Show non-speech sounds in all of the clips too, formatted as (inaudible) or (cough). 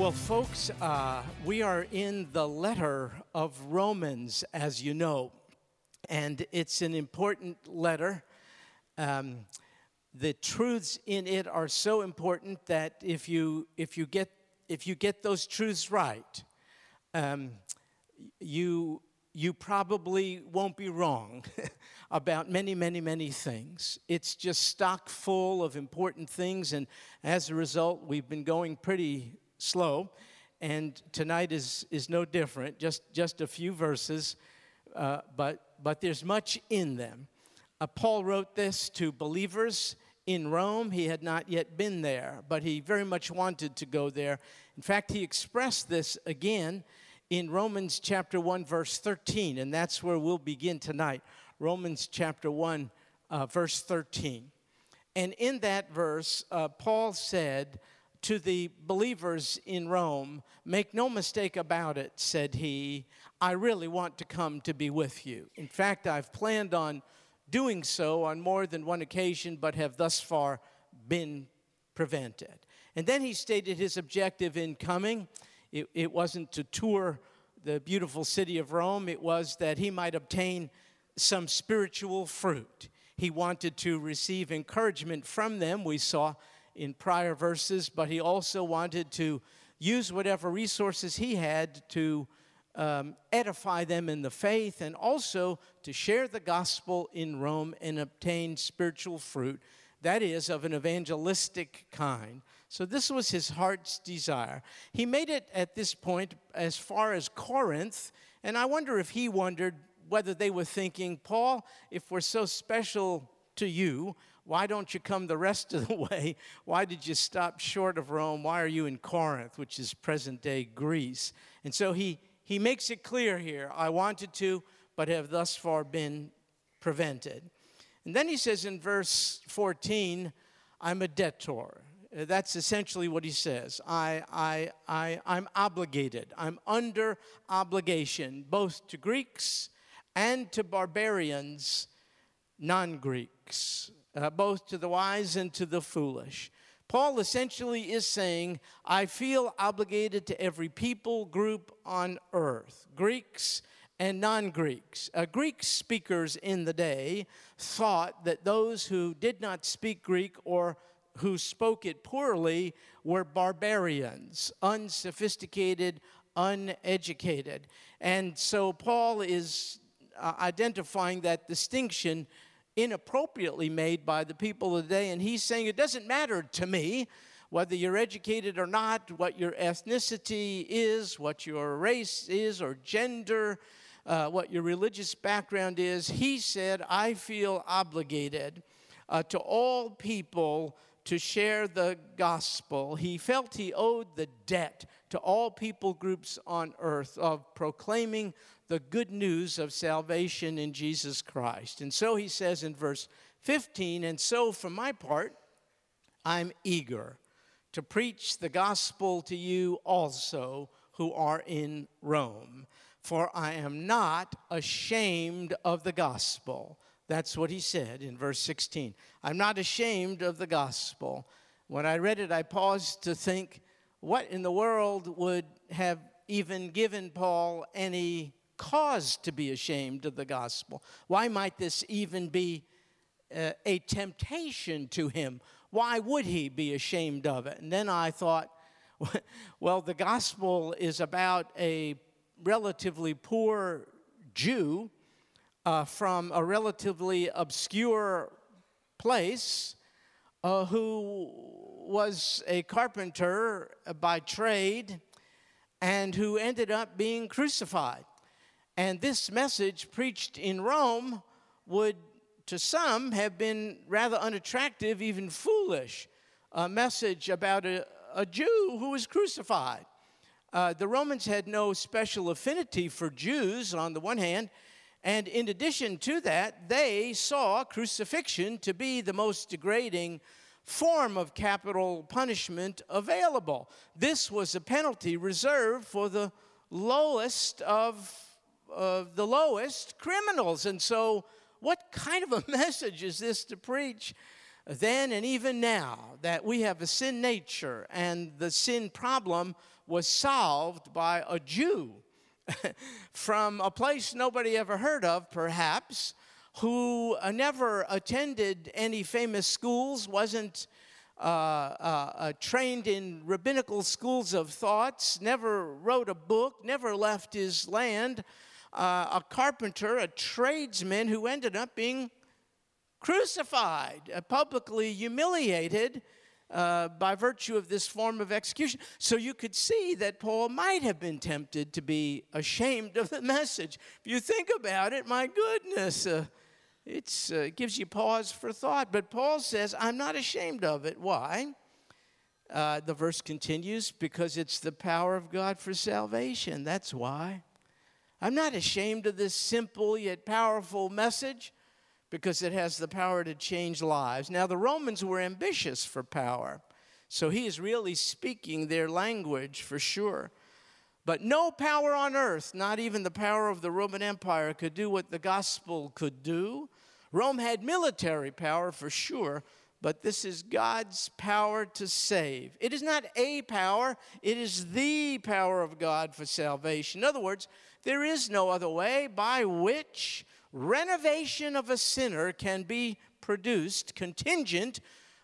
Well, folks, uh, we are in the letter of Romans, as you know, and it's an important letter. Um, the truths in it are so important that if you if you get if you get those truths right, um, you you probably won't be wrong (laughs) about many, many, many things. It's just stock full of important things, and as a result, we've been going pretty slow. And tonight is, is no different, just, just a few verses, uh, but, but there's much in them. Uh, Paul wrote this to believers in Rome. He had not yet been there, but he very much wanted to go there. In fact, he expressed this again in Romans chapter 1, verse 13, and that's where we'll begin tonight. Romans chapter 1, uh, verse 13. And in that verse, uh, Paul said to the believers in Rome, Make no mistake about it, said he, I really want to come to be with you. In fact, I've planned on doing so on more than one occasion, but have thus far been prevented. And then he stated his objective in coming. It, it wasn't to tour the beautiful city of Rome, it was that he might obtain some spiritual fruit. He wanted to receive encouragement from them, we saw in prior verses, but he also wanted to use whatever resources he had to um, edify them in the faith and also to share the gospel in Rome and obtain spiritual fruit, that is, of an evangelistic kind. So, this was his heart's desire. He made it at this point as far as Corinth, and I wonder if he wondered whether they were thinking, Paul, if we're so special to you, why don't you come the rest of the (laughs) way? Why did you stop short of Rome? Why are you in Corinth, which is present day Greece? And so he, he makes it clear here I wanted to, but have thus far been prevented. And then he says in verse 14, I'm a debtor. Uh, that's essentially what he says. I, I, I, I'm obligated. I'm under obligation, both to Greeks and to barbarians, non Greeks, uh, both to the wise and to the foolish. Paul essentially is saying, I feel obligated to every people group on earth, Greeks and non Greeks. Uh, Greek speakers in the day thought that those who did not speak Greek or who spoke it poorly were barbarians, unsophisticated, uneducated. And so Paul is uh, identifying that distinction inappropriately made by the people of the day. And he's saying, It doesn't matter to me whether you're educated or not, what your ethnicity is, what your race is, or gender. Uh, what your religious background is, he said, I feel obligated uh, to all people to share the gospel. He felt he owed the debt to all people groups on earth of proclaiming the good news of salvation in Jesus Christ. And so he says in verse 15, and so for my part, I'm eager to preach the gospel to you also who are in Rome, for I am not ashamed of the gospel that's what he said in verse 16. I'm not ashamed of the gospel. When I read it, I paused to think, what in the world would have even given Paul any cause to be ashamed of the gospel? Why might this even be uh, a temptation to him? Why would he be ashamed of it? And then I thought, (laughs) well, the gospel is about a relatively poor Jew uh, from a relatively obscure place uh, who was a carpenter by trade and who ended up being crucified. And this message preached in Rome would, to some, have been rather unattractive, even foolish. A message about a, a Jew who was crucified. Uh, the Romans had no special affinity for Jews on the one hand, and in addition to that, they saw crucifixion to be the most degrading form of capital punishment available. This was a penalty reserved for the lowest of, of the lowest criminals. And so, what kind of a (laughs) message is this to preach? then and even now that we have a sin nature and the sin problem was solved by a Jew (laughs) from a place nobody ever heard of, perhaps, who uh, never attended any famous schools, wasn't uh, uh, uh, trained in rabbinical schools of thoughts, never wrote a book, never left his land, uh, a carpenter, a tradesman who ended up being crucified, uh, publicly humiliated. Uh, by virtue of this form of execution. So you could see that Paul might have been tempted to be ashamed of the (laughs) message. If you think about it, my goodness, uh, it uh, gives you pause for thought. But Paul says, I'm not ashamed of it. Why? Uh, the verse continues, because it's the power of God for salvation. That's why. I'm not ashamed of this simple yet powerful message because it has the power to change lives. Now, the Romans were ambitious for power, so he is really speaking their language for sure. But no power on earth, not even the power of the Roman Empire, could do what the gospel could do. Rome had military power for sure, but this is God's power to save. It is not a power, it is the power of God for salvation. In other words, there is no other way by which renovation of a sinner can be produced contingent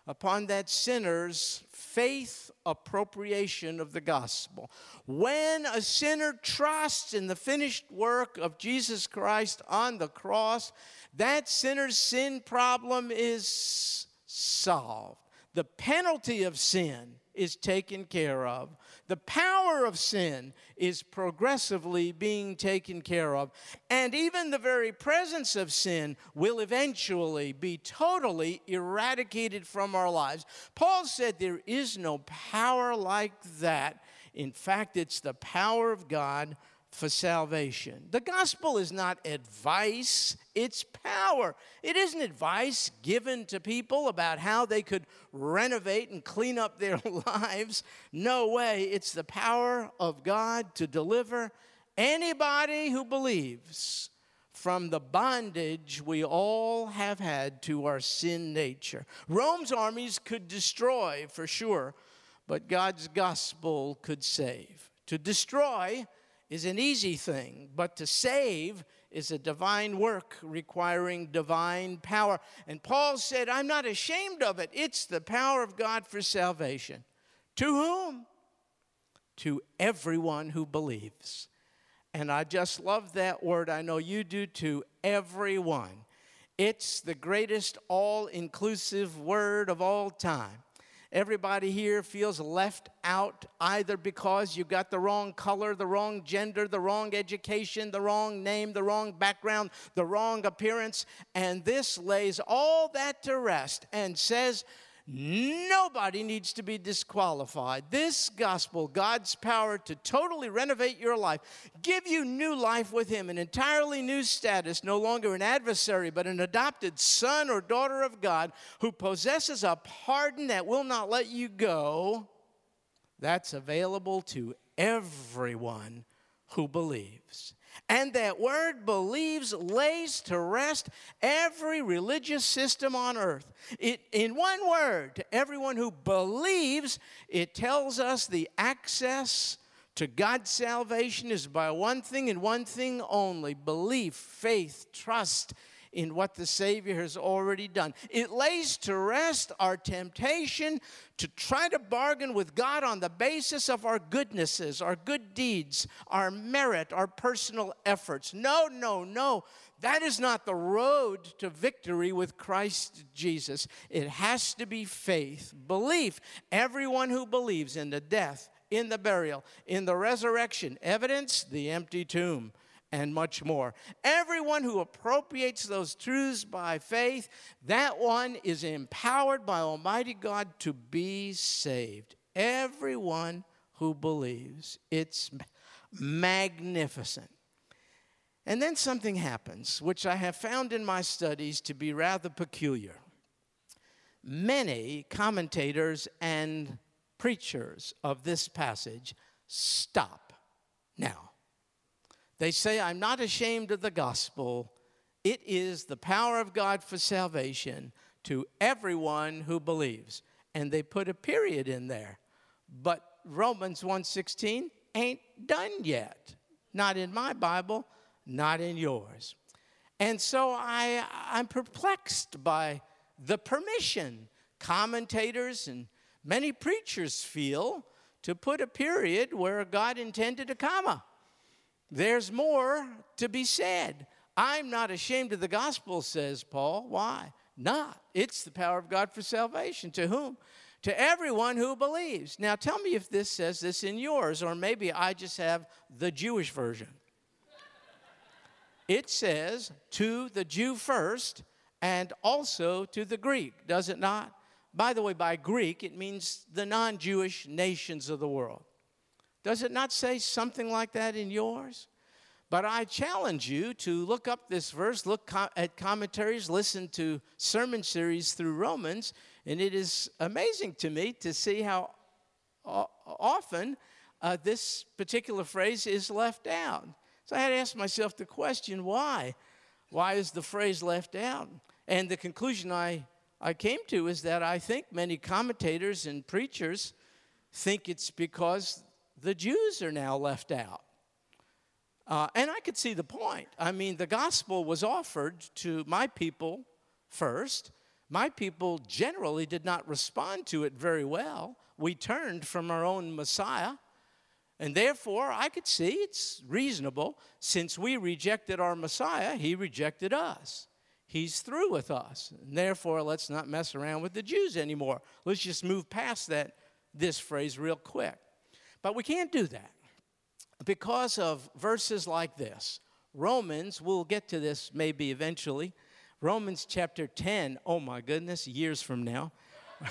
upon that sinner's faith appropriation of the gospel. When a sinner trusts in the finished work of Jesus Christ on the cross, that sinner's sin problem is solved. The penalty of sin is taken care of. The power of sin is progressively being taken care of. And even the very presence of sin will eventually be totally eradicated from our lives. Paul said there is no power like that. In fact, it's the power of God for salvation. The gospel is not advice, it's power. It isn't advice given to people about how they could renovate and clean up their (laughs) lives. No way. It's the power of God to deliver anybody who believes from the bondage we all have had to our sin nature. Rome's armies could destroy for sure, but God's gospel could save. To destroy, is an easy thing, but to save is a divine work requiring divine power. And Paul said, I'm not ashamed of it. It's the power of God for salvation. To whom? To everyone who believes. And I just love that word. I know you do to everyone. It's the greatest all inclusive word of all time. Everybody here feels left out either because you got the wrong color, the wrong gender, the wrong education, the wrong name, the wrong background, the wrong appearance. And this lays all that to rest and says, Nobody needs to be disqualified. This gospel, God's power to totally renovate your life, give you new life with Him, an entirely new status, no longer an adversary, but an adopted son or daughter of God who possesses a pardon that will not let you go. That's available to everyone who believes. And that word believes lays to rest every religious system on earth. It, in one word, to everyone who believes, it tells us the access to God's salvation is by one thing and one thing only belief, faith, trust in what the Savior has already done. It lays to rest our temptation to try to bargain with God on the basis of our goodnesses, our good deeds, our merit, our personal efforts. No, no, no. That is not the road to victory with Christ Jesus. It has to be faith, belief. Everyone who believes in the death, in the burial, in the resurrection, evidence, the empty tomb and much more. Everyone who appropriates those truths by faith, that one is empowered by Almighty God to be saved. Everyone who believes. It's magnificent. And then something happens, which I have found in my studies to be rather peculiar. Many commentators and preachers of this passage stop now they say, I'm not ashamed of the gospel. It is the power of God for salvation to everyone who believes. And they put a period in there. But Romans 1:16 ain't done yet. Not in my Bible, not in yours. And so I, I'm perplexed by the permission commentators and many preachers feel to put a period where God intended a comma. There's more to be said. I'm not ashamed of the gospel, says Paul. Why? Not. It's the power of God for salvation. To whom? To everyone who believes. Now tell me if this says this in yours, or maybe I just have the Jewish version. It says to the Jew first and also to the Greek, does it not? By the way, by Greek, it means the non Jewish nations of the world. Does it not say something like that in yours? But I challenge you to look up this verse, look co- at commentaries, listen to sermon series through Romans, and it is amazing to me to see how often uh, this particular phrase is left out. So I had to ask myself the question why? Why is the phrase left out? And the conclusion I, I came to is that I think many commentators and preachers think it's because the Jews are now left out. Uh, and I could see the point. I mean, the gospel was offered to my people first. My people generally did not respond to it very well. We turned from our own Messiah. And therefore, I could see it's reasonable. Since we rejected our Messiah, he rejected us. He's through with us. And therefore, let's not mess around with the Jews anymore. Let's just move past that this phrase real quick. But we can't do that because of verses like this. Romans, we'll get to this maybe eventually. Romans chapter 10, oh my goodness, years from now.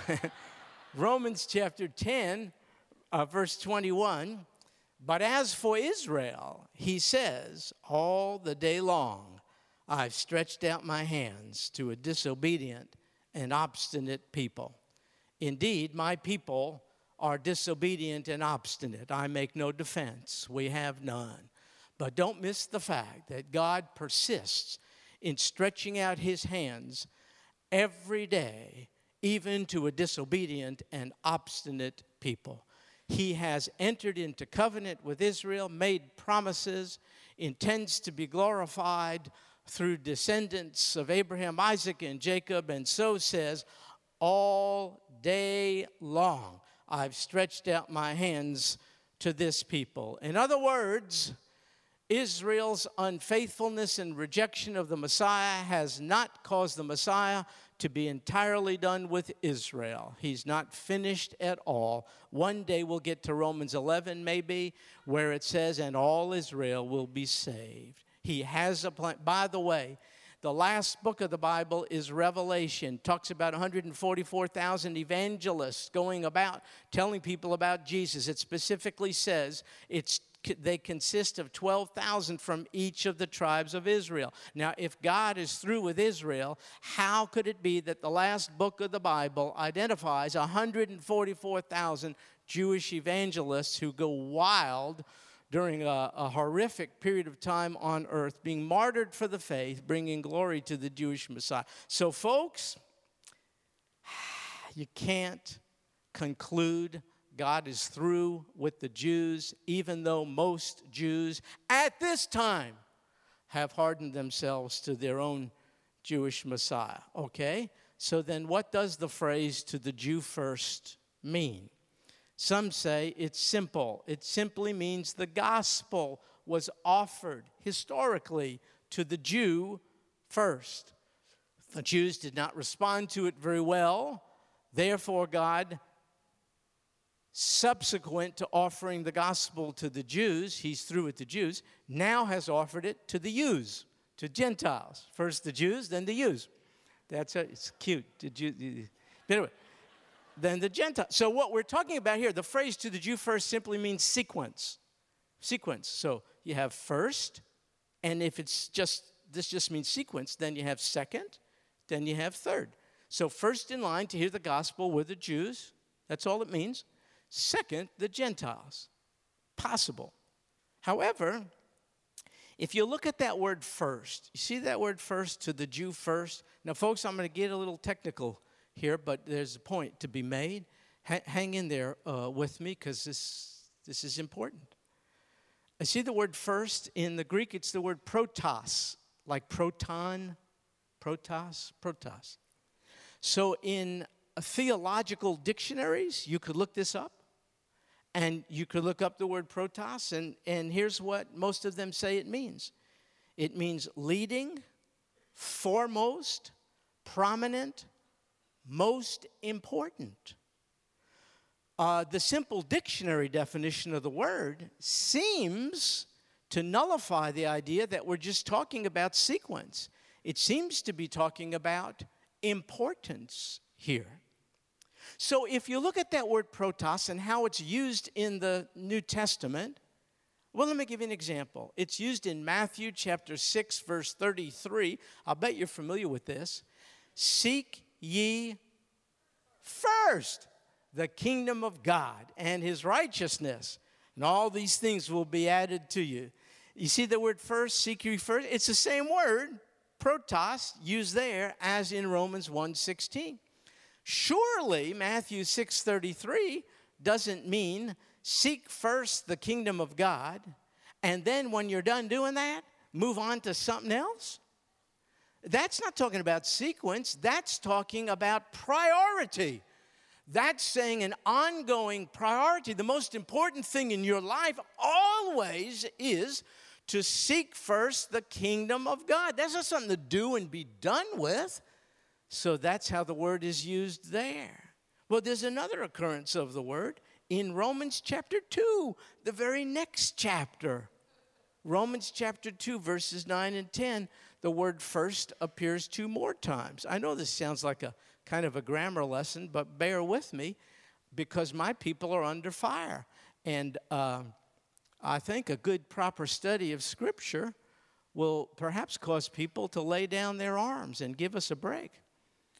(laughs) Romans chapter 10, uh, verse 21. But as for Israel, he says, all the day long I've stretched out my hands to a disobedient and obstinate people. Indeed, my people are disobedient and obstinate. I make no defense. We have none. But don't miss the fact that God persists in stretching out his hands every day, even to a disobedient and obstinate people. He has entered into covenant with Israel, made promises, intends to be glorified through descendants of Abraham, Isaac, and Jacob, and so says all day long. I've stretched out my hands to this people. In other words, Israel's unfaithfulness and rejection of the Messiah has not caused the Messiah to be entirely done with Israel. He's not finished at all. One day we'll get to Romans 11, maybe, where it says, and all Israel will be saved. He has a plan. By the way, the last book of the Bible is Revelation. Talks about 144,000 evangelists going about telling people about Jesus. It specifically says it's they consist of 12,000 from each of the tribes of Israel. Now, if God is through with Israel, how could it be that the last book of the Bible identifies 144,000 Jewish evangelists who go wild during a, a, horrific period of time on earth, being martyred for the faith, bringing glory to the Jewish Messiah. So, folks, (sighs) you can't conclude God is through with the Jews, even though most Jews at this time have hardened themselves to their own Jewish Messiah. Okay? So, then what does the phrase to the Jew first mean? Some say it's simple. It simply means the gospel was offered historically to the Jew first. The Jews did not respond to it very well. Therefore, God, subsequent to offering the gospel to the Jews, he's through with the Jews, now has offered it to the Jews, to Gentiles. First the Jews, then the Jews. That's a, it's cute. Did you? Anyway, than the Gentile. So, what we're talking about here, the phrase to the Jew first simply means sequence. Sequence. So, you have first, and if it's just, this just means sequence, then you have second, then you have third. So, first in line to hear the gospel were the Jews. That's all it means. Second, the Gentiles. Possible. However, if you look at that word first, you see that word first to the Jew first? Now, folks, I'm going to get a little technical here, but there's a point to be made. Ha- hang in there uh, with me because this, this is important. I see the word first. In the Greek, it's the word protos, like proton, protos, protos. So in theological dictionaries, you could look this up. And you could look up the word protos, and, and here's what most of them say it means it means leading, foremost, prominent, most important. Uh, the simple dictionary definition of the word seems to nullify the idea that we're just talking about sequence. It seems to be talking about importance here. So if you look at that word protos and how it's used in the New Testament, well, let me give you an example. It's used in Matthew chapter 6, verse 33. I'll bet you're familiar with this. Seek ye first the kingdom of God and his righteousness, and all these things will be added to you. You see the word first, seek ye first? It's the same word, protos, used there as in Romans 1:16. Surely Matthew 6:33 doesn't mean seek first the kingdom of God, and then when you're done doing that, move on to something else. That's not talking about sequence, that's talking about priority. That's saying an ongoing priority. The most important thing in your life always is to seek first the kingdom of God. That's not something to do and be done with. So that's how the word is used there. Well, there's another occurrence of the word in Romans chapter 2, the very next chapter. Romans chapter 2, verses 9 and 10, the word first appears two more times. I know this sounds like a kind of a grammar lesson, but bear with me because my people are under fire. And uh, I think a good, proper study of Scripture will perhaps cause people to lay down their arms and give us a break.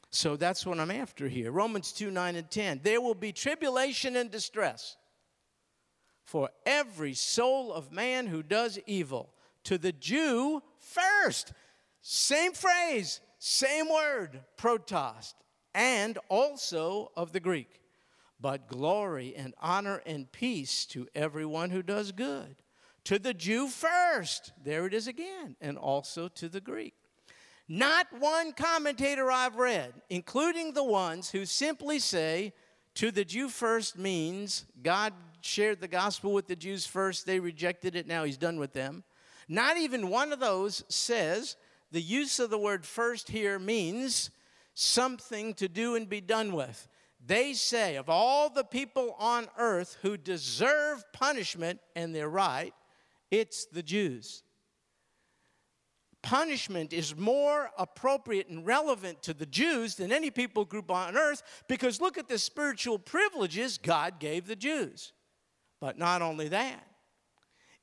So that's what I'm after here. Romans 2 9 and 10. There will be tribulation and distress for every soul of man who does evil. To the Jew first. Same phrase, same word, protos and also of the Greek. But glory and honor and peace to everyone who does good. To the Jew first, there it is again, and also to the Greek. Not one commentator I've read, including the ones who simply say, to the Jew first means God shared the gospel with the Jews first, they rejected it, now he's done with them. Not even one of those says the use of the word first here means something to do and be done with. They say, of all the people on earth who deserve punishment, and they're right, it's the Jews. Punishment is more appropriate and relevant to the Jews than any people group on earth because look at the spiritual privileges God gave the Jews. But not only that,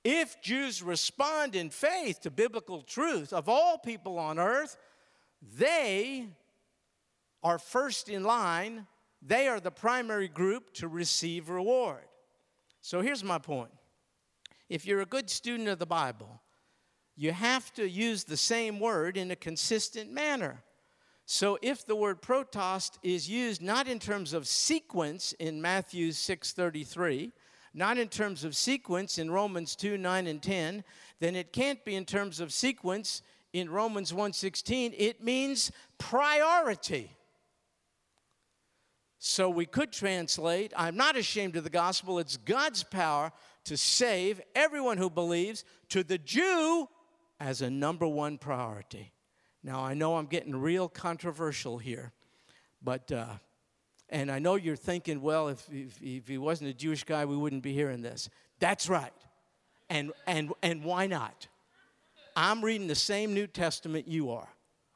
if Jews respond in faith to biblical truth of all people on earth, they are first in line, they are the primary group to receive reward. So here's my point if you're a good student of the Bible, you have to use the same word in a consistent manner. So if the word protos is used not in terms of sequence in Matthew 6:33, not in terms of sequence in Romans 2, 9 and 10, then it can't be in terms of sequence in Romans 1:16. It means priority. So we could translate I'm not ashamed of the gospel, it's God's power to save everyone who believes, to the Jew as a number one priority. Now, I know I'm getting real controversial here, but, uh, and I know you're thinking, well, if, if, if he wasn't a Jewish guy, we wouldn't be hearing this. That's right. And, and, and why not? I'm reading the same New Testament you are.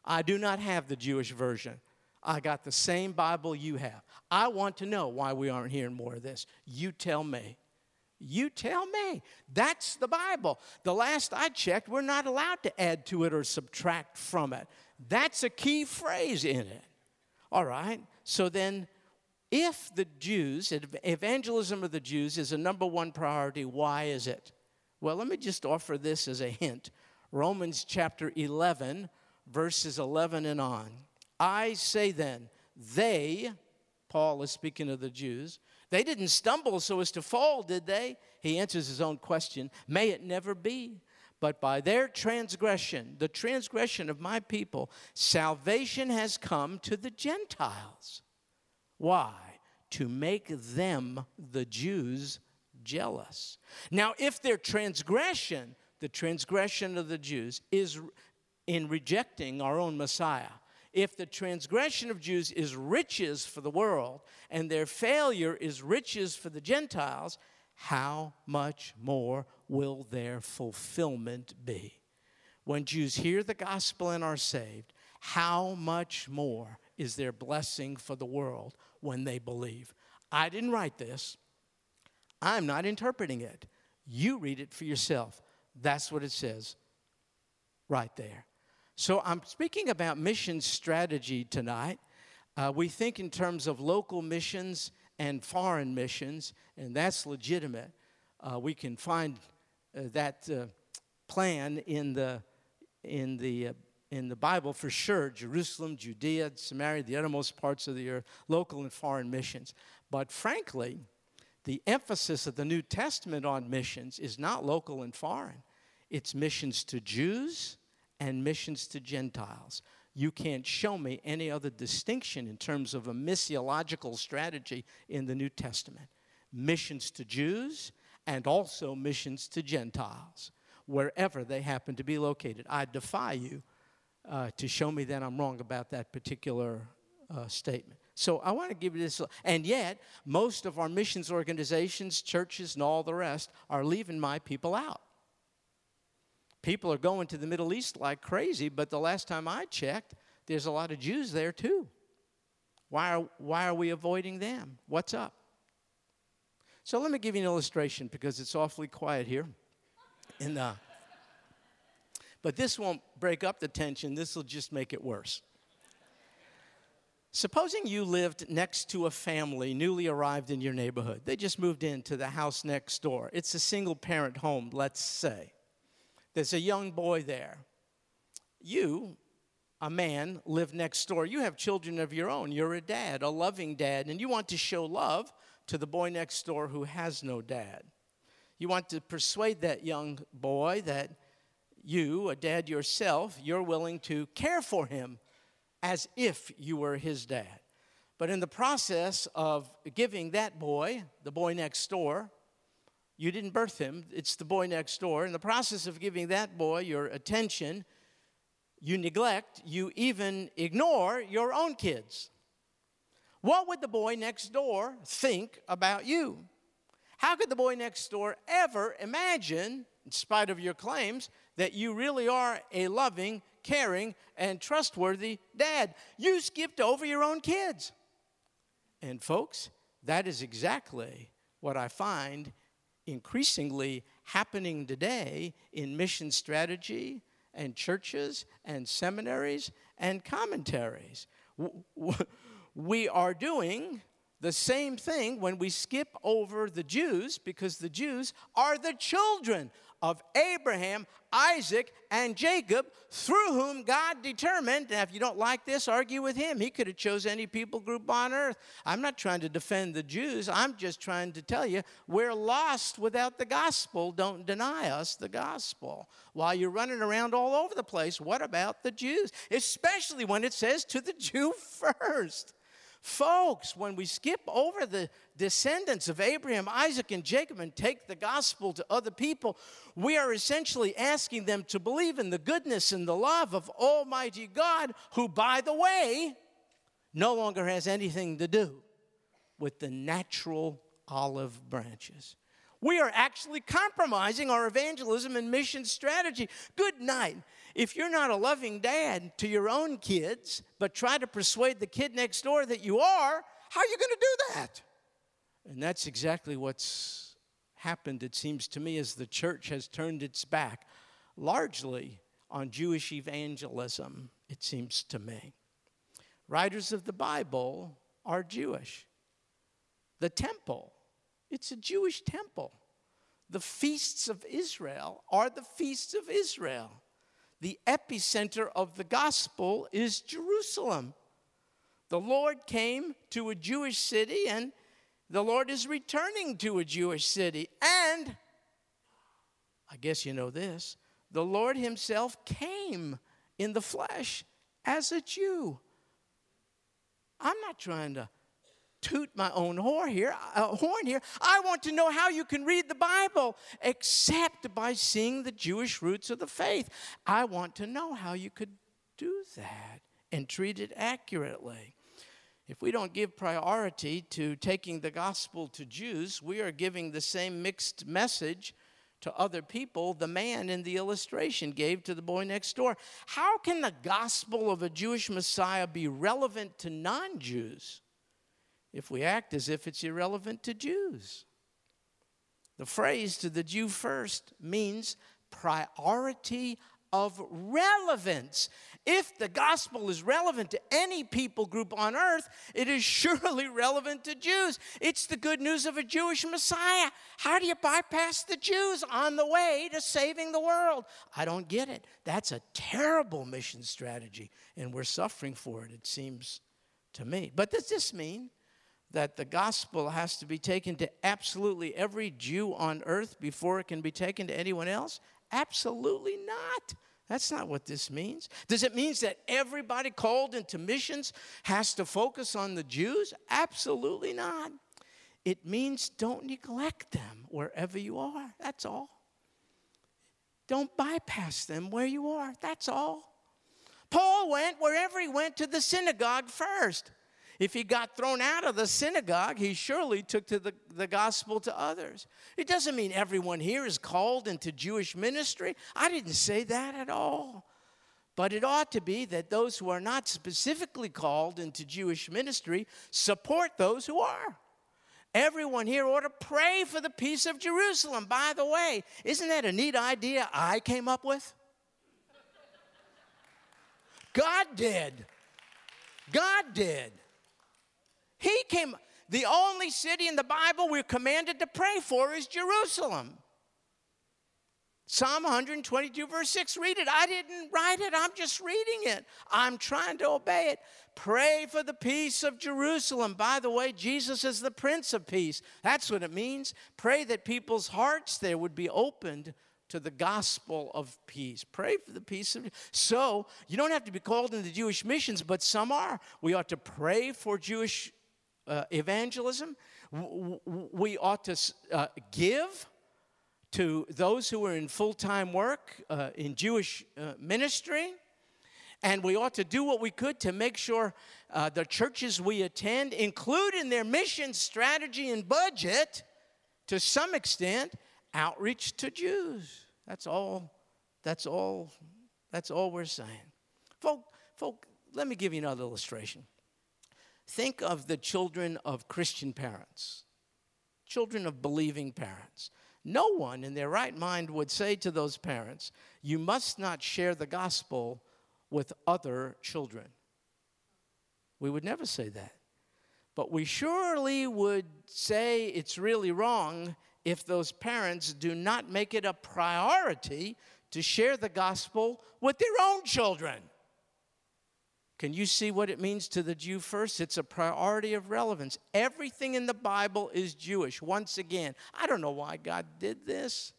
I do not have the Jewish version. I got the same Bible you have. I want to know why we aren't hearing more of this. You tell me. You tell me. That's the Bible. The last I checked, we're not allowed to add to it or subtract from it. That's a key phrase in it. All right? So then, if the Jews, evangelism of the Jews is a number one priority, why is it? Well, let me just offer this as a hint Romans chapter 11, verses 11 and on. I say then, they, Paul is speaking of the Jews. They didn't stumble so as to fall, did they? He answers his own question May it never be. But by their transgression, the transgression of my people, salvation has come to the Gentiles. Why? To make them, the Jews, jealous. Now, if their transgression, the transgression of the Jews, is in rejecting our own Messiah, if the transgression of Jews is riches for the world and their failure is riches for the Gentiles, how much more will their fulfillment be? When Jews hear the gospel and are saved, how much more is their blessing for the world when they believe? I didn't write this. I'm not interpreting it. You read it for yourself. That's what it says right there. So I'm speaking about mission strategy tonight. Uh, we think in terms of local missions and foreign missions, and that's legitimate. Uh, we can find uh, that uh, plan in the in the uh, in the Bible for sure. Jerusalem, Judea, Samaria, the uttermost parts of the earth, local and foreign missions. But frankly, the emphasis of the New Testament on missions is not local and foreign. It's missions to Jews and missions to Gentiles. You can't show me any other distinction in terms of a missiological strategy in the New Testament. Missions to Jews and also missions to Gentiles, wherever they happen to be located. I defy you uh, to show me that I'm wrong about that particular uh, statement. So I want to give you this. And yet, most of our missions organizations, churches, and all the rest are leaving my people out. People are going to the Middle East like crazy, but the last time I checked, there's a lot of Jews there too. Why are, why are we avoiding them? What's up? So let me give you an illustration because it's awfully quiet here. In but this won't break up the tension, this will just make it worse. Supposing you lived next to a family newly arrived in your neighborhood. They just moved into the house next door. It's a single parent home, let's say. There's a young boy there. You, a man, live next door. You have children of your own. You're a dad, a loving dad, and you want to show love to the boy next door who has no dad. You want to persuade that young boy that you, a dad yourself, you're willing to care for him as if you were his dad. But in the process of giving that boy, the boy next door, you didn't birth him, it's the boy next door. In the process of giving that boy your attention, you neglect, you even ignore your own kids. What would the boy next door think about you? How could the boy next door ever imagine, in spite of your claims, that you really are a loving, caring, and trustworthy dad? You skipped over your own kids. And, folks, that is exactly what I find increasingly happening today in mission strategy and churches and seminaries and commentaries. We are doing the same thing when we skip over the Jews because the Jews are the children of Abraham, Isaac, and Jacob, through whom God determined. Now, if you don't like this, argue with him. He could have chose any people group on earth. I'm not trying to defend the Jews. I'm just trying to tell you we're lost without the gospel. Don't deny us the gospel. While you're running around all over the place, what about the Jews? Especially when it says to the (laughs) Jew first. Folks, when we skip over the descendants of Abraham, Isaac, and Jacob and take the gospel to other people, we are essentially asking them to believe in the goodness and the love of Almighty God, who, by the way, no longer has anything to do with the natural olive branches. We are actually compromising our evangelism and mission strategy. Good night. If you're not a loving dad to your own kids, but try to persuade the kid next door that you are, how are you going to do that? And that's exactly what's happened, it seems to me, as the church has turned its back largely on Jewish evangelism, it seems to me. Writers of the Bible are Jewish. The temple, it's a Jewish temple. The feasts of Israel are the feasts of Israel the epicenter of the gospel is Jerusalem. The Lord came to a Jewish city, and the Lord is returning to a Jewish city. And I guess you know this the Lord Himself came in the flesh as a Jew. I'm not trying to toot my own horn here, uh, horn here. I want to know how you can read the Bible except by seeing the Jewish roots of the faith. I want to know how you could do that and treat it accurately. If we don't give priority to taking the gospel to Jews, we are giving the same mixed message to other people the man in the illustration gave to the boy next door. How can the gospel of a Jewish Messiah be relevant to non Jews if we act as if it's irrelevant to Jews? The phrase to the Jew first means priority of relevance. If the gospel is relevant to any people group on earth, it is (laughs) surely relevant to Jews. It's the good news of a Jewish Messiah. How do you bypass the Jews on the way to saving the world? I don't get it. That's a terrible mission strategy, and we're suffering for it, it seems to me. But does this mean that the gospel has to be taken to absolutely every Jew on earth before it can be taken to anyone else? Absolutely not. That's not what this means. Does it mean that everybody called into missions has to focus on the Jews? Absolutely not. It means don't neglect them wherever you are. That's all. Don't bypass them where you are. That's all. Paul went wherever he went to the synagogue first. If he got thrown out of the synagogue, he surely took to the, the gospel to others. It doesn't mean everyone here is called into Jewish ministry. I didn't say that at all. But it ought to be that those who are not specifically called into Jewish ministry support those who are. Everyone here ought to pray for the peace of Jerusalem. By the way, isn't that a neat idea I came up with? God did. God did. He came, the only city in the Bible we're commanded to pray for is Jerusalem. Psalm 122, verse 6, read it. I didn't write it, I'm just reading it. I'm trying to obey it. Pray for the peace of Jerusalem. By the way, Jesus is the Prince of Peace. That's what it means. Pray that people's hearts there would be opened to the gospel of peace. Pray for the peace of So, you don't have to be called into Jewish missions, but some are. We ought to pray for Jewish uh, evangelism. We ought to uh, give to those who are in full time work uh, in Jewish uh, ministry. And we ought to do what we could to make sure uh, the churches we attend include in their mission strategy and budget, to some extent, outreach to Jews. That's all. That's all. That's all we're saying. Folk, folk, let me give you another illustration. Think of the children of Christian parents, children of believing parents. No one in their right mind would say to those parents, You must not share the gospel with other children. We would never say that. But we surely would say it's really wrong if those parents do not make it a priority to share the gospel with their own children. Can you see what it means to the Jew first? It's a priority of relevance. Everything in the Bible is Jewish. Once again, I don't know why God did this.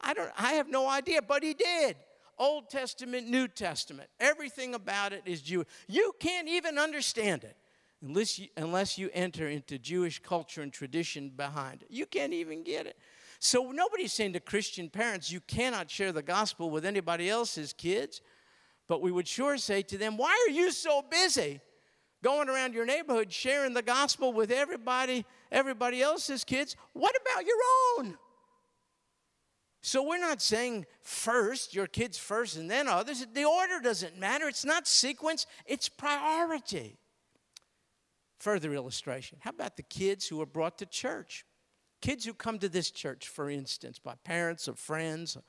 I don't I have no idea, but he did. Old Testament, New Testament, everything about it is Jewish. You can't even understand it unless you, unless you enter into Jewish culture and tradition behind it. You can't even get it. So nobody's saying to Christian parents, you cannot share the gospel with anybody else's kids. But we would sure say to them, Why are you so busy going around your neighborhood sharing the gospel with everybody, everybody else's kids? What about your own? So we're not saying first, your kids first and then others. The order doesn't matter. It's not sequence, it's priority. Further illustration how about the kids who are brought to church? Kids who come to this church, for instance, by parents or friends, or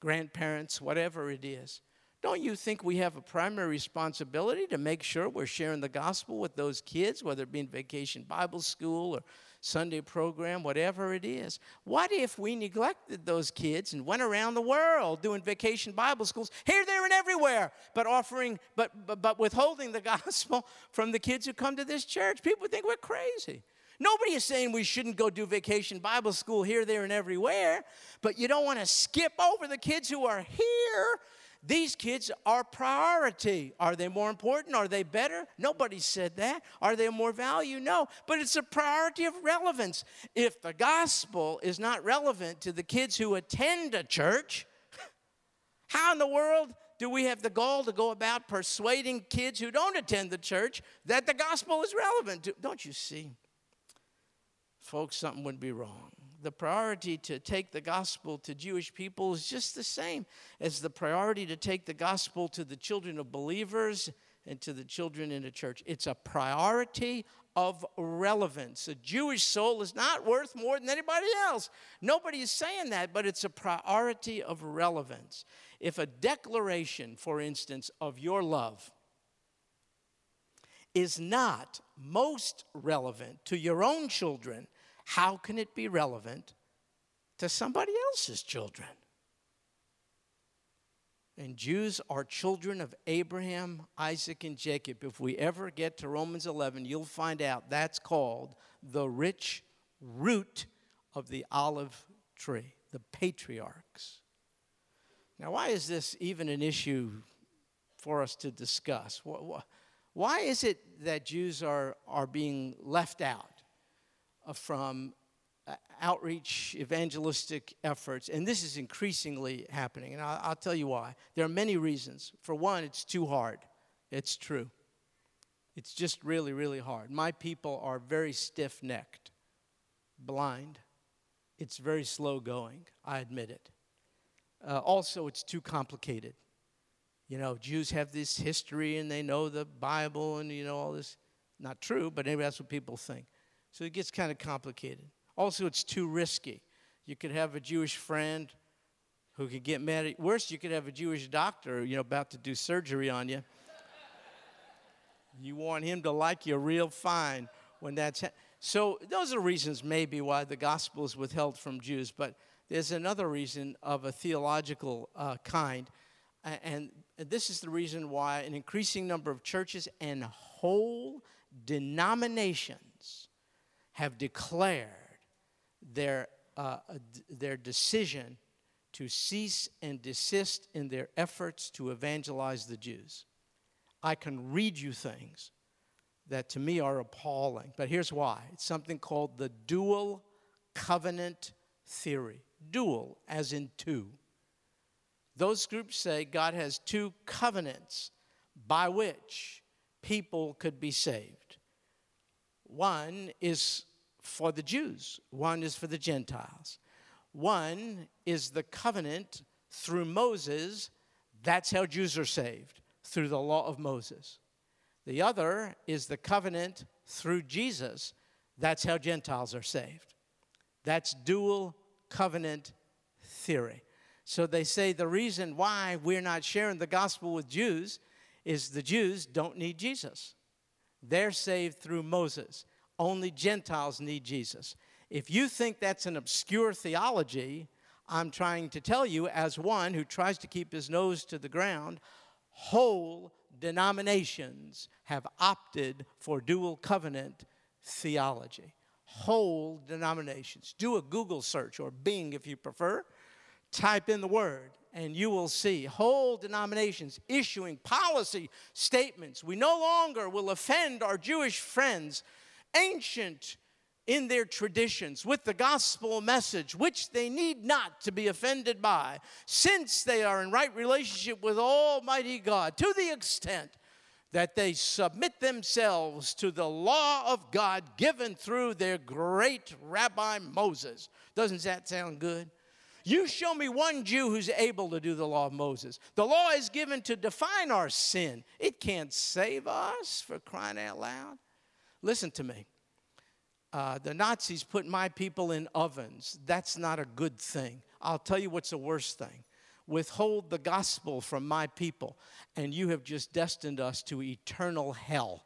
grandparents, whatever it is. Don't you think we have a primary responsibility to make sure we're sharing the gospel with those kids, whether it be in vacation Bible school or Sunday program, whatever it is? What if we neglected those kids and went around the world doing vacation Bible schools here, there, and everywhere, but offering, but, but, but withholding the (laughs) gospel from the kids who come to this church? People think we're crazy. Nobody is saying we shouldn't go do vacation Bible school here, there, and everywhere, but you don't want to skip over the kids who are here these kids are priority. Are they more important? Are they better? Nobody said that. Are they more value? No. But it's a priority of relevance. If the gospel is not relevant to the kids who attend a church, how in the world do we have the goal to go about persuading kids who don't attend the church that the gospel is relevant to? Don't you see? Folks, something would be wrong the priority to take the gospel to Jewish people is just the same as the priority to take the gospel to the children of believers and to the children in the church. It's a priority of relevance. A Jewish soul is not worth more than anybody else. Nobody is saying that, but it's a priority of relevance. If a declaration, for instance, of your love is not most relevant to your own children, how can it be relevant to somebody else's children? And Jews are children of Abraham, Isaac, and Jacob. If we ever get to Romans 11, you'll find out that's called the rich root of the olive tree, the patriarchs. Now, why is this even an issue for us to discuss? Why is it that Jews are, are being left out? From uh, outreach evangelistic efforts, and this is increasingly happening. And I'll, tell you why. There are many reasons. For one, it's too hard. It's true. It's just really, really hard. My people are very stiff necked, blind. It's very slow going. I admit it. Uh, also, it's too complicated. You know, Jews have this history and they know the Bible and, you know, all this. Not true, but maybe that's what people think. So it gets kind of complicated. Also, it's too risky. You could have a Jewish friend who could get mad at worse you could have a jewish doctor you know about to do surgery on you you want him to like you real fine when that's ha- so those are reasons maybe why the gospel is withheld from jews but there's another reason of a theological uh, kind and this is the reason why an increasing number of churches and whole denominations have declared their, uh, their decision to cease and desist in their efforts to evangelize the Jews. I can read you things that to me are appalling, but here's why it's something called the dual covenant theory. Dual, as in two. Those groups say God has two covenants by which people could be saved. One is for the Jews, one is for the Gentiles. One is the covenant through Moses. That's how Jews are saved, through the law of Moses. The other is the covenant through Jesus. That's how Gentiles are saved. That's dual covenant theory. So they say the reason why we're not sharing the gospel with Jews is the Jews don't need Jesus. They're saved through Moses. Only Gentiles need Jesus. If you think that's an obscure theology, I'm trying to tell you, as one who tries to keep his nose to the ground, whole denominations have opted for dual covenant theology. Whole denominations. Do a Google search or Bing if you prefer. Type in the word and you will see whole denominations issuing policy statements. We no longer will offend our Jewish friends, ancient in their traditions, with the gospel message, which they need not to be offended by, since they are in right relationship with Almighty God, to the extent that they submit themselves to the law of God given through their great Rabbi Moses. Doesn't that sound good? You show me one Jew who's able to do the law of Moses. The law is given to define our sin, it can't save us for crying out loud. Listen to me. Uh, the Nazis put my people in ovens. That's not a good thing. I'll tell you what's the worst thing. withhold the gospel from my people, and you have just destined us to eternal hell.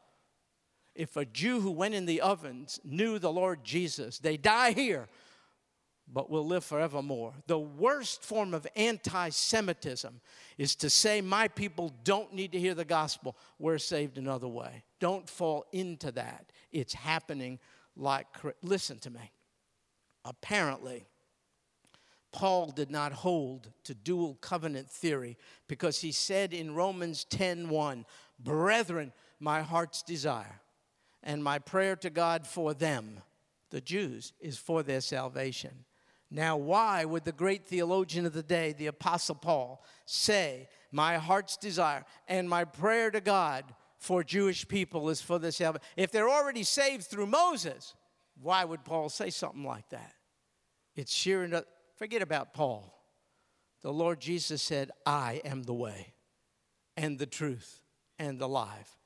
If a Jew who went in the ovens knew the Lord Jesus, they die here, but will live forevermore. The worst form of anti Semitism is to say, My people don't need to hear the gospel. We're saved another way. Don't fall into that. It's happening like, listen to me. Apparently, Paul did not hold to dual covenant theory because he said in Romans 10:1, "Brethren, my heart's desire and my prayer to God for them, the Jews, is for their salvation." Now, why would the great theologian of the day, the Apostle Paul, say, My heart's desire and my prayer to God for Jewish people is for their salvation? If they're already saved through Moses, why would Paul say something like that? It's sheer enough. Forget about Paul. The Lord Jesus said, I am the way and the truth and the life.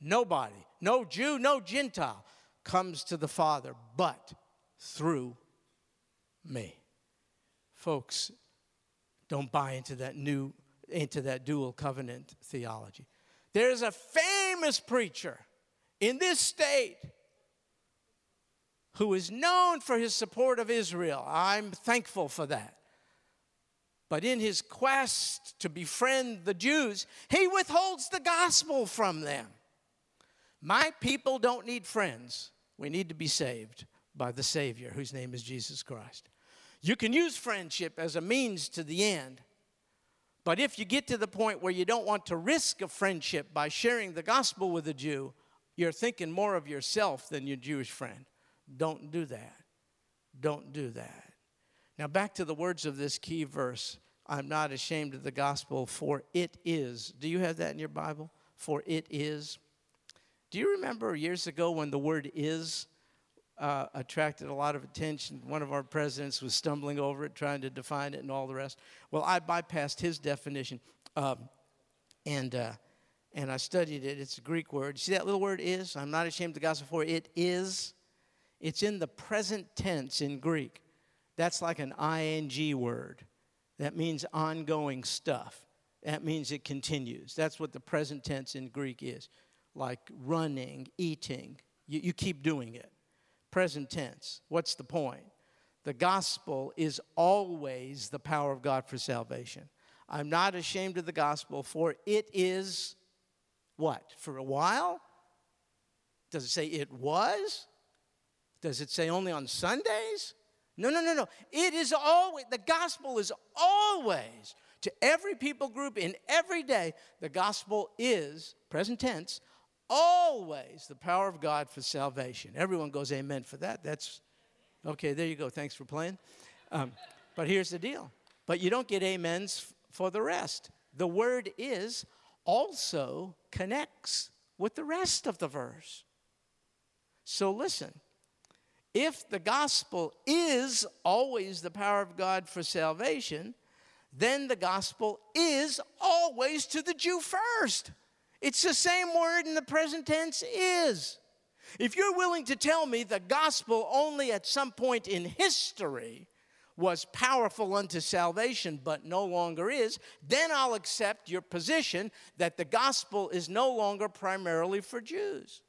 Nobody, no Jew, no Gentile comes to the Father but through me. Folks, don't buy into that new into that dual covenant theology. There's a famous preacher in this state who is known for his support of Israel. I'm thankful for that. But in his quest to befriend the Jews, he withholds the gospel from them. My people don't need friends. We need to be saved by the Savior, whose name is Jesus Christ. You can use friendship as a means to the end. But if you get to the point where you don't want to risk a friendship by sharing the gospel with a Jew, you're thinking more of yourself than your Jewish friend. Don't do that. Don't do that. Now, back to the words of this key verse I'm not ashamed of the gospel, for it is. Do you have that in your Bible? For it is. Do you remember years ago when the word is uh, attracted a lot of attention? One of our presidents was stumbling over it, trying to define it, and all the rest. Well, I bypassed his definition. Um, and uh, and I studied it. It's a Greek word. See that little word is? I'm not ashamed the gospel, for it is it's in the present tense in Greek. That's like an ing word. That means ongoing stuff. That means it continues. That's what the present tense in Greek is like running, eating. You, you keep doing it. Present tense. What's the point? The gospel is always the power of God for salvation. I'm not ashamed of the gospel, for it is what? For a while? Does it say it was? Does it say only on Sundays? No, no, no, no. It is always, the gospel is always to every people group in every day. The gospel is, present tense, always the power of God for salvation. Everyone goes amen for that. That's okay, there you go. Thanks for playing. Um, but here's the deal. But you don't get amens for the rest. The word is also connects with the rest of the verse. So listen. If the gospel is always the power of God for salvation, then the gospel is always to the Jew first. It's the same word in the present tense is. If you're willing to tell me the gospel only at some point in history was powerful unto salvation but no longer is, then I'll accept your position that the gospel is no longer primarily for Jews.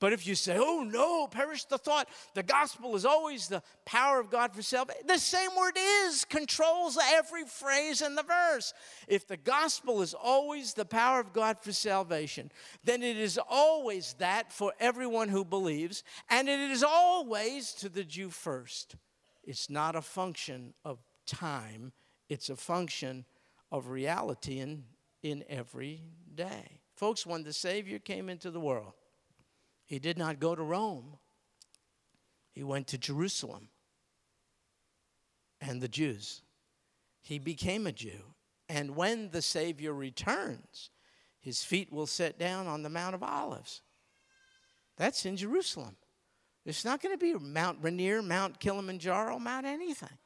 But if you say, oh no, perish the thought, the gospel is always the power of God for salvation, the same word is controls every phrase in the verse. If the gospel is always the power of God for salvation, then it is always that for everyone who believes, and it is always to the Jew first. It's not a function of time, it's a function of reality in, in every day. Folks, when the Savior came into the world, he did not go to Rome, he went to Jerusalem and the Jews. He became a Jew. And when the Savior returns, his feet will set down on the Mount of Olives. That's in Jerusalem. It's not going to be Mount Rainier, Mount Kilimanjaro, Mount anything.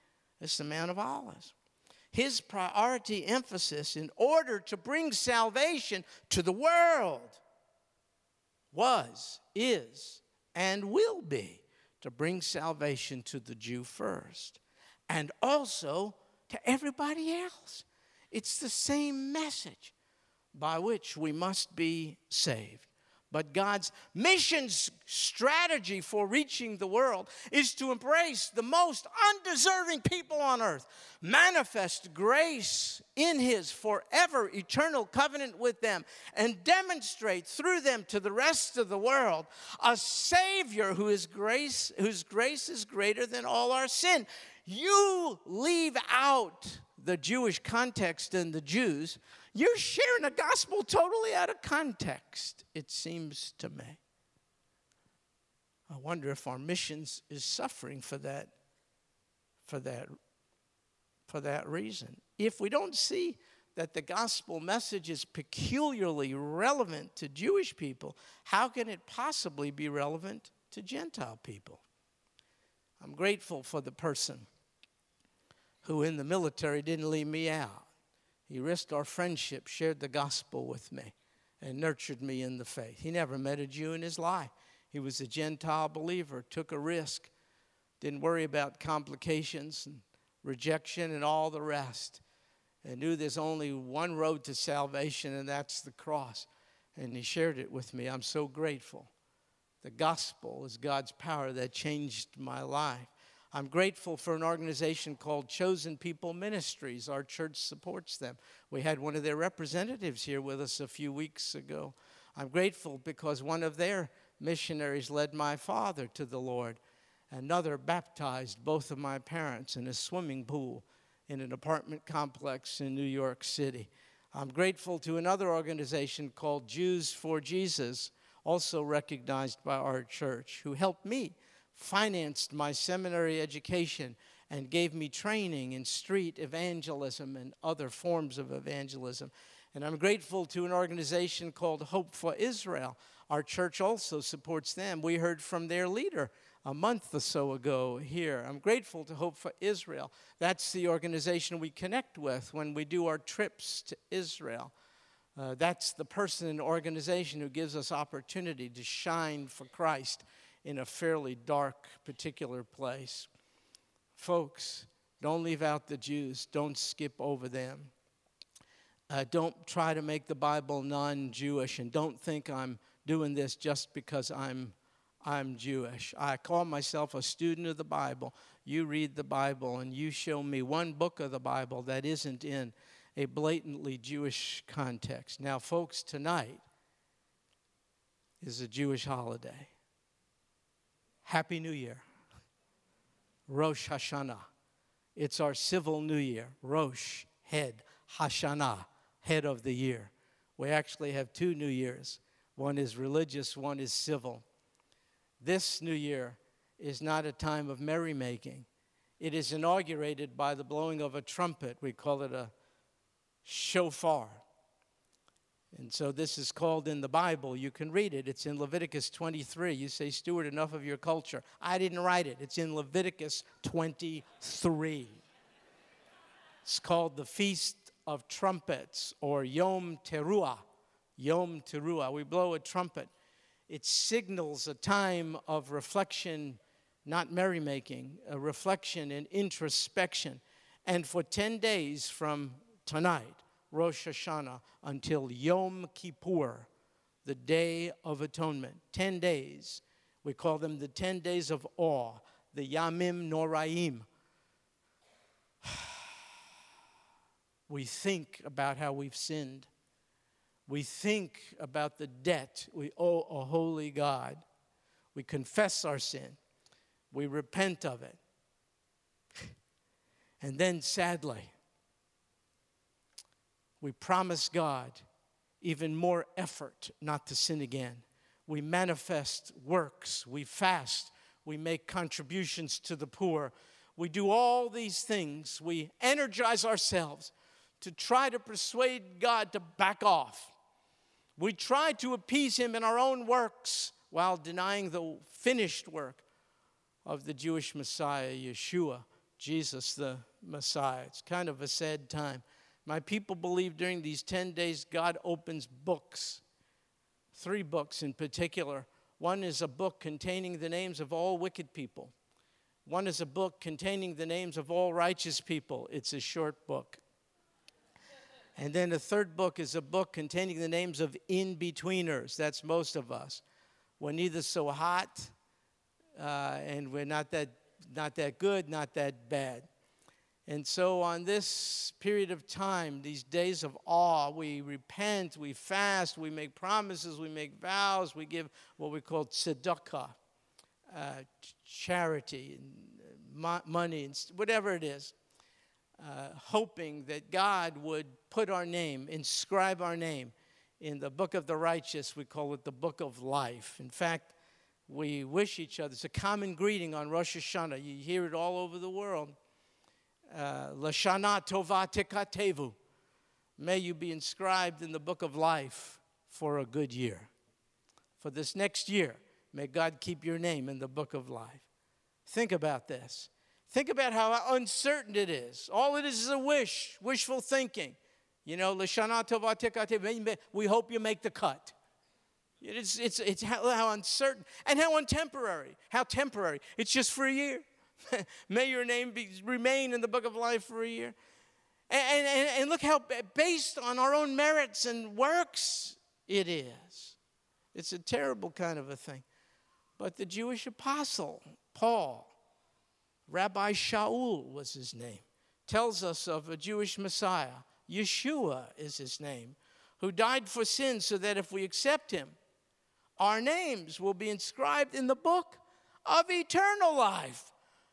It's the Mount of Olives. His priority emphasis in order to bring salvation to the world was, is, and will be to bring salvation to the Jew first and also to everybody else. It's the same message by which we must be saved. But God's mission strategy for reaching the world is to embrace the most undeserving people on earth, manifest grace in His forever eternal covenant with them, and demonstrate through them to the rest of the world a Savior who is grace, whose grace is greater than all our sin. You leave out the Jewish context and the Jews you're sharing the gospel totally out of context, it seems to me. I wonder if our missions is suffering for that, for that, for that reason. If we don't see that the gospel message is peculiarly relevant to Jewish people, how can it possibly be relevant to Gentile people? I'm grateful for the person who in the military didn't leave me out. He risked our friendship, shared the gospel with me, and nurtured me in the faith. He never met a Jew in his life. He was a Gentile believer, took a risk, didn't worry about complications and rejection and all the rest, and knew there's only one road to salvation, and that's the cross. And he shared it with me. I'm so grateful. The gospel is God's power that changed my life. I'm grateful for an organization called Chosen People Ministries. Our church supports them. We had one of their representatives here with us a few weeks ago. I'm grateful because one of their missionaries led my father to the Lord. Another baptized both of my parents in a swimming pool in an apartment complex in New York City. I'm grateful to another organization called Jews for Jesus, also recognized by our church, who helped me financed my seminary education and gave me training in street evangelism and other forms of evangelism. And I'm grateful to an organization called Hope for Israel. Our church also supports them. We heard from their leader a month or so ago here. I'm grateful to Hope for Israel. That's the organization we connect with when we do our trips to Israel. Uh, that's the person and organization who gives us opportunity to shine for Christ in a fairly dark particular place. Folks, don't leave out the Jews, don't skip over them. Uh, don't try to make the Bible non Jewish, and don't think I'm doing this just because I'm, I'm Jewish. I call myself a student of the Bible. You read the Bible, and you show me one book of the Bible that isn't in a blatantly Jewish context. Now, folks, tonight is a Jewish holiday. Happy New Year. Rosh Hashanah. It's our civil new year. Rosh, head. Hashanah, head of the year. We actually have two new years. One is religious, one is civil. This new year is not a time of merrymaking. It is inaugurated by the blowing of a trumpet. We call it a shofar. And so this is called in the Bible. You can read it. It's in Leviticus 23. You say, Stuart, enough of your culture. I didn't write it. It's in Leviticus 23. It's called the Feast of Trumpets or Yom Teruah. Yom Teruah. We blow a trumpet. It signals a time of reflection, not merrymaking, a reflection and introspection. And for 10 days from tonight, Rosh Hashanah until Yom Kippur, the Day of Atonement. 10 days. We call them the 10 days of awe, the Yamim Noraim. (sighs) We think about how we've sinned. We think about the debt we owe a holy God. We confess our sin. We repent of it. (laughs) And then, sadly, we promise God even more effort not to sin again. We manifest works, we fast, we make contributions to the poor. We do all these things. We energize ourselves to try to persuade God to back off. We try to appease Him in our own works while denying the finished work of the Jewish Messiah, Yeshua, Jesus the Messiah. It's kind of a sad time. My people believe during these 10 days, God opens books, three books in particular. One is a book containing the names of all wicked people, one is a book containing the names of all righteous people. It's a short book. And then the third book is a book containing the names of in betweeners. That's most of us. We're neither so hot uh, and we're not that, not that good, not that bad. And so, on this period of time, these days of awe, we repent, we fast, we make promises, we make vows, we give what we call tzedakah, uh, charity, and uh, money, and whatever it is, uh, hoping that God would put our name, inscribe our name in the book of the righteous. We call it the book of life. In fact, we wish each other, it's a common greeting on Rosh Hashanah. You hear it all over the world Uh, Lashana Tova. May you be inscribed in the book of life for a good year. For this next year, may God keep your name in the book of life. Think about this. Think about how uncertain it is. All it is is a wish, wishful thinking. You know, Lashana Tova. We hope you make the cut. It's, it's, it's how, how uncertain and how untemporary. How temporary. It's just for a year. (laughs) May your name be, remain in the book of life for a year. And, and, and look how based on our own merits and works it is. It's a terrible kind of a thing. But the Jewish apostle, Paul, Rabbi Shaul was his name, tells us of a Jewish Messiah. Yeshua is his name, who died for sin so that if we accept him, our names will be inscribed in the book of eternal life.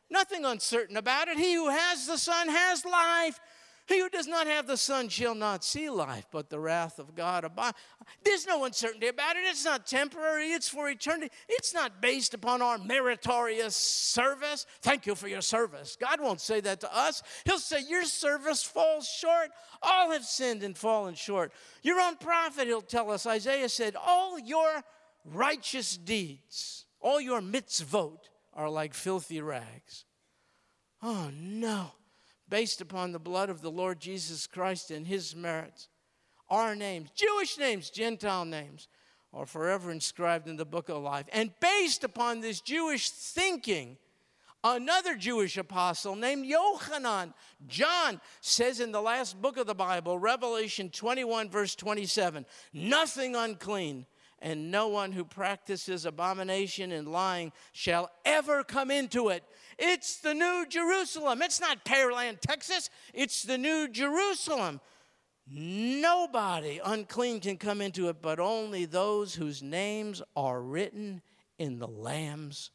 Nothing uncertain about it. He who has the Son has life. He who does not have the Son shall not see life, but the wrath of God abide. There's no uncertainty about it. It's not temporary, it's for eternity. It's not based upon our meritorious service. Thank you for your service. God won't say that to us. He'll say, Your service falls short. All have sinned and fallen short. Your own prophet, he'll tell us, Isaiah said, All your righteous deeds, all your mitzvot, are like filthy rags. Oh no. Based upon the blood of the Lord Jesus Christ and his merits, our names, Jewish names, Gentile names, are forever inscribed in the book of life. And based upon this Jewish thinking, another Jewish apostle named Yochanan, John, says in the last book of the Bible, Revelation 21, verse 27, nothing unclean and no one who practices abomination and lying shall ever come into it. It's the New Jerusalem. It's not Pearland, Texas. It's the New Jerusalem. Nobody unclean can come into it, but only those whose names are written in the Lamb's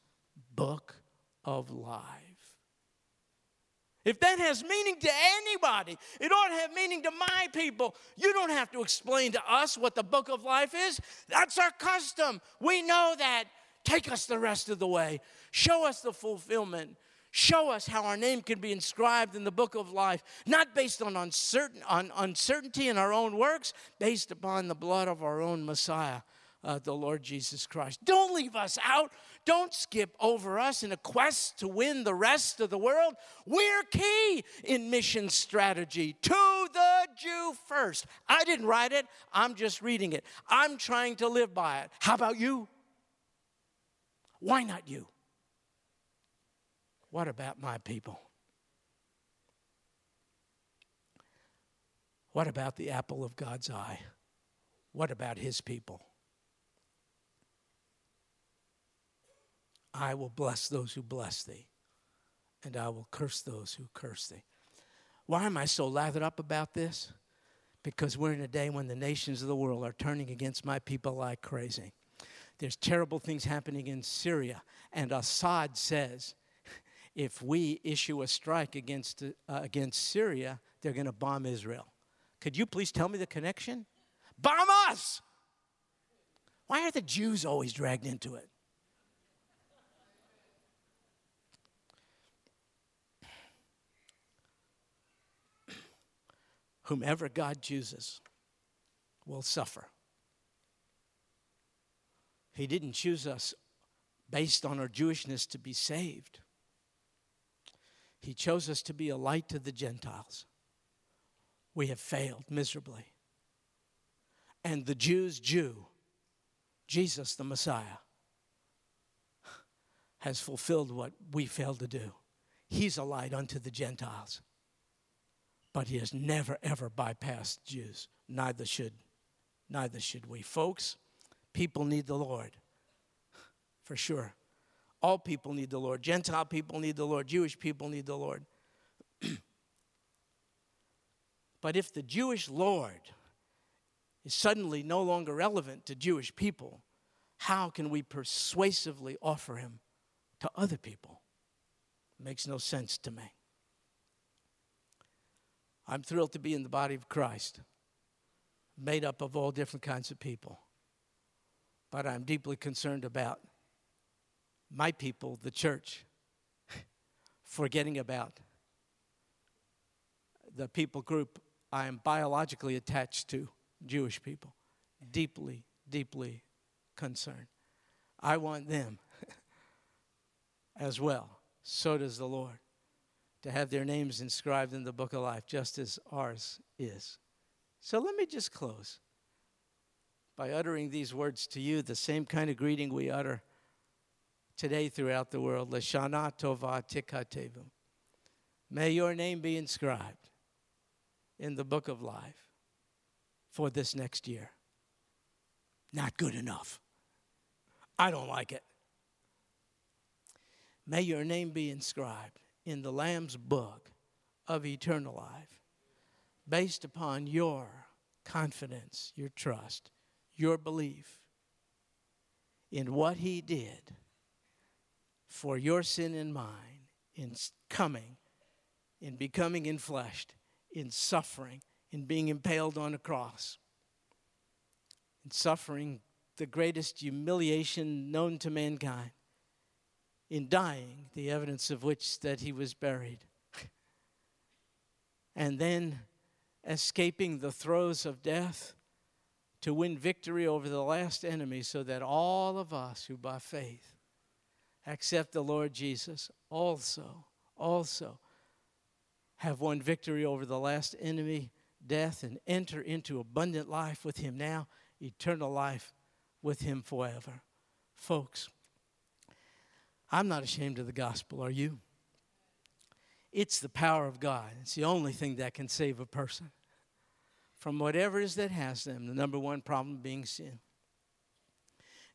book of life. If that has meaning to anybody, it ought to have meaning to my people. You don't have to explain to us what the book of life is. That's our custom. We know that. Take us the rest of the way. Show us the fulfillment. Show us how our name can be inscribed in the book of life, not based on, uncertain, on uncertainty in our own works, based upon the blood of our own Messiah, uh, the Lord Jesus Christ. Don't leave us out. Don't skip over us in a quest to win the rest of the world. We're key in mission strategy to the Jew first. I didn't write it, I'm just reading it. I'm trying to live by it. How about you? Why not you? What about my people? What about the apple of God's eye? What about his people? I will bless those who bless thee, and I will curse those who curse thee. Why am I so lathered up about this? Because we're in a day when the nations of the world are turning against my people like crazy. There's terrible things happening in Syria, and Assad says if we issue a strike against, uh, against Syria, they're going to bomb Israel. Could you please tell me the connection? Bomb us! Why are the Jews always dragged into it? Whomever God chooses will suffer. He didn't choose us based on our Jewishness to be saved. He chose us to be a light to the Gentiles. We have failed miserably. And the Jews' Jew, Jesus the Messiah, has fulfilled what we failed to do. He's a light unto the Gentiles. But he has never ever bypassed Jews. Neither should neither should we. Folks, people need the Lord. For sure. All people need the Lord. Gentile people need the Lord. Jewish people need the Lord. (clears throat) but if the Jewish Lord is suddenly no longer relevant to Jewish people, how can we persuasively offer him to other people? It makes no sense to me. I'm thrilled to be in the body of Christ, made up of all different kinds of people. But I'm deeply concerned about my people, the church, (laughs) forgetting about the people group I am biologically attached to, Jewish people. Deeply, deeply concerned. I want them (laughs) as well. So does the Lord. To have their names inscribed in the book of life, just as ours is. So let me just close by uttering these words to you, the same kind of greeting we utter today throughout the world. Lashana Tova. May your name be inscribed in the book of life for this next year. Not good enough. I don't like it. May your name be inscribed in the Lamb's book of eternal life based upon your confidence, your trust, your belief in what he did for your sin and mine in coming, in becoming enfleshed, in suffering, in being impaled on a cross, in suffering the greatest humiliation known to mankind, in dying, the evidence of which that he was buried, (laughs) and then escaping the throes of death to win victory over the last enemy so that all of us who by faith accept the Lord Jesus also, also have won victory over the last enemy, death, and enter into abundant life with Him now, eternal life with Him forever. Folks, I'm not ashamed of the gospel, are you? It's the power of God. It's the only thing that can save a person from whatever it is that has them, the number one problem being sin.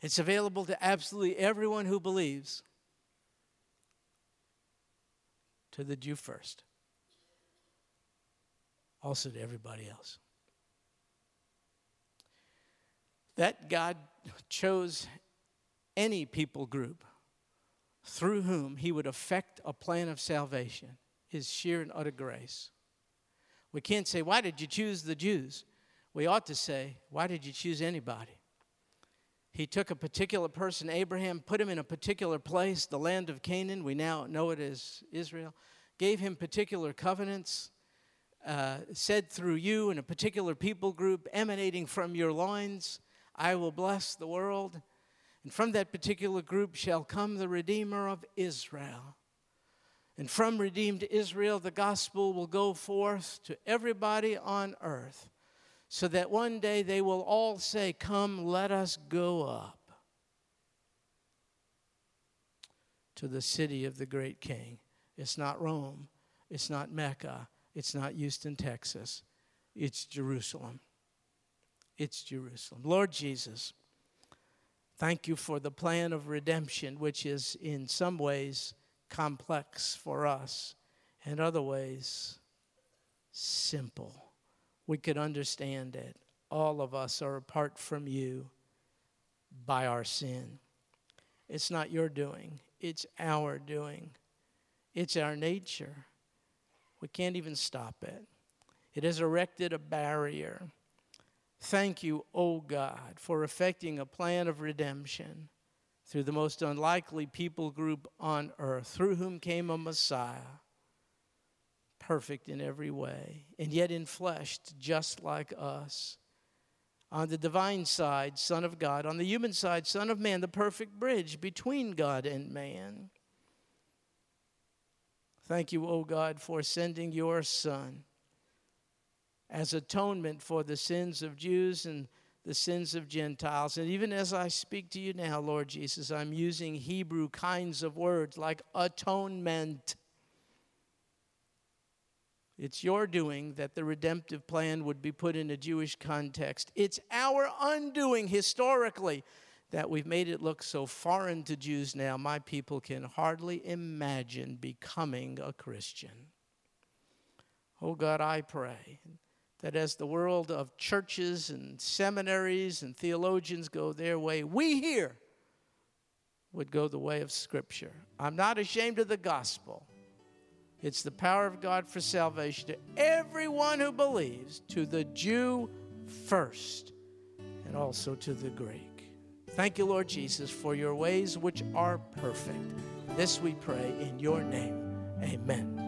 It's available to absolutely everyone who believes, to the Jew first, also to everybody else. That God chose any people group through whom he would effect a plan of salvation is sheer and utter grace. We can't say, Why did you choose the Jews? We ought to say, Why did you choose anybody? He took a particular person, Abraham, put him in a particular place, the land of Canaan. We now know it as Israel. Gave him particular covenants, uh, said through you and a particular people group emanating from your loins, I will bless the world. And from that particular group shall come the Redeemer of Israel. And from redeemed Israel, the gospel will go forth to everybody on earth so that one day they will all say, Come, let us go up to the city of the great king. It's not Rome, it's not Mecca, it's not Houston, Texas, it's Jerusalem. It's Jerusalem. Lord Jesus, thank you for the plan of redemption, which is in some ways complex for us, in other ways simple we could understand it. All of us are apart from you by our sin. It's not your doing, it's our doing. It's our nature. We can't even stop it. It has erected a barrier. Thank you, O oh God, for effecting a plan of redemption through the most unlikely people group on earth, through whom came a Messiah perfect in every way, and yet enfleshed just like us. On the divine side, Son of God. On the human side, Son of Man, the perfect bridge between God and man. Thank you, O God, for sending your Son as atonement for the sins of Jews and the sins of Gentiles. And even as I speak to you now, Lord Jesus, I'm using Hebrew kinds of words like atonement It's your doing that the redemptive plan would be put in a Jewish context. It's our undoing historically that we've made it look so foreign to Jews now, my people can hardly imagine becoming a Christian. Oh God, I pray that as the world of churches and seminaries and theologians go their way, we here would go the way of Scripture. I'm not ashamed of the gospel. It's the power of God for salvation to everyone who believes, to the Jew first, and also to the Greek. Thank you, Lord Jesus, for your ways which are perfect. This we pray in your name. Amen.